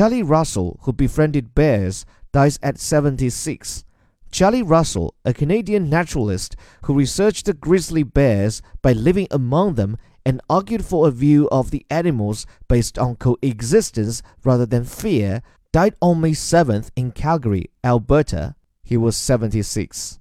Charlie Russell, who befriended bears, dies at 76. Charlie Russell, a Canadian naturalist who researched the grizzly bears by living among them and argued for a view of the animals based on coexistence rather than fear, died on May 7th in Calgary, Alberta. He was 76.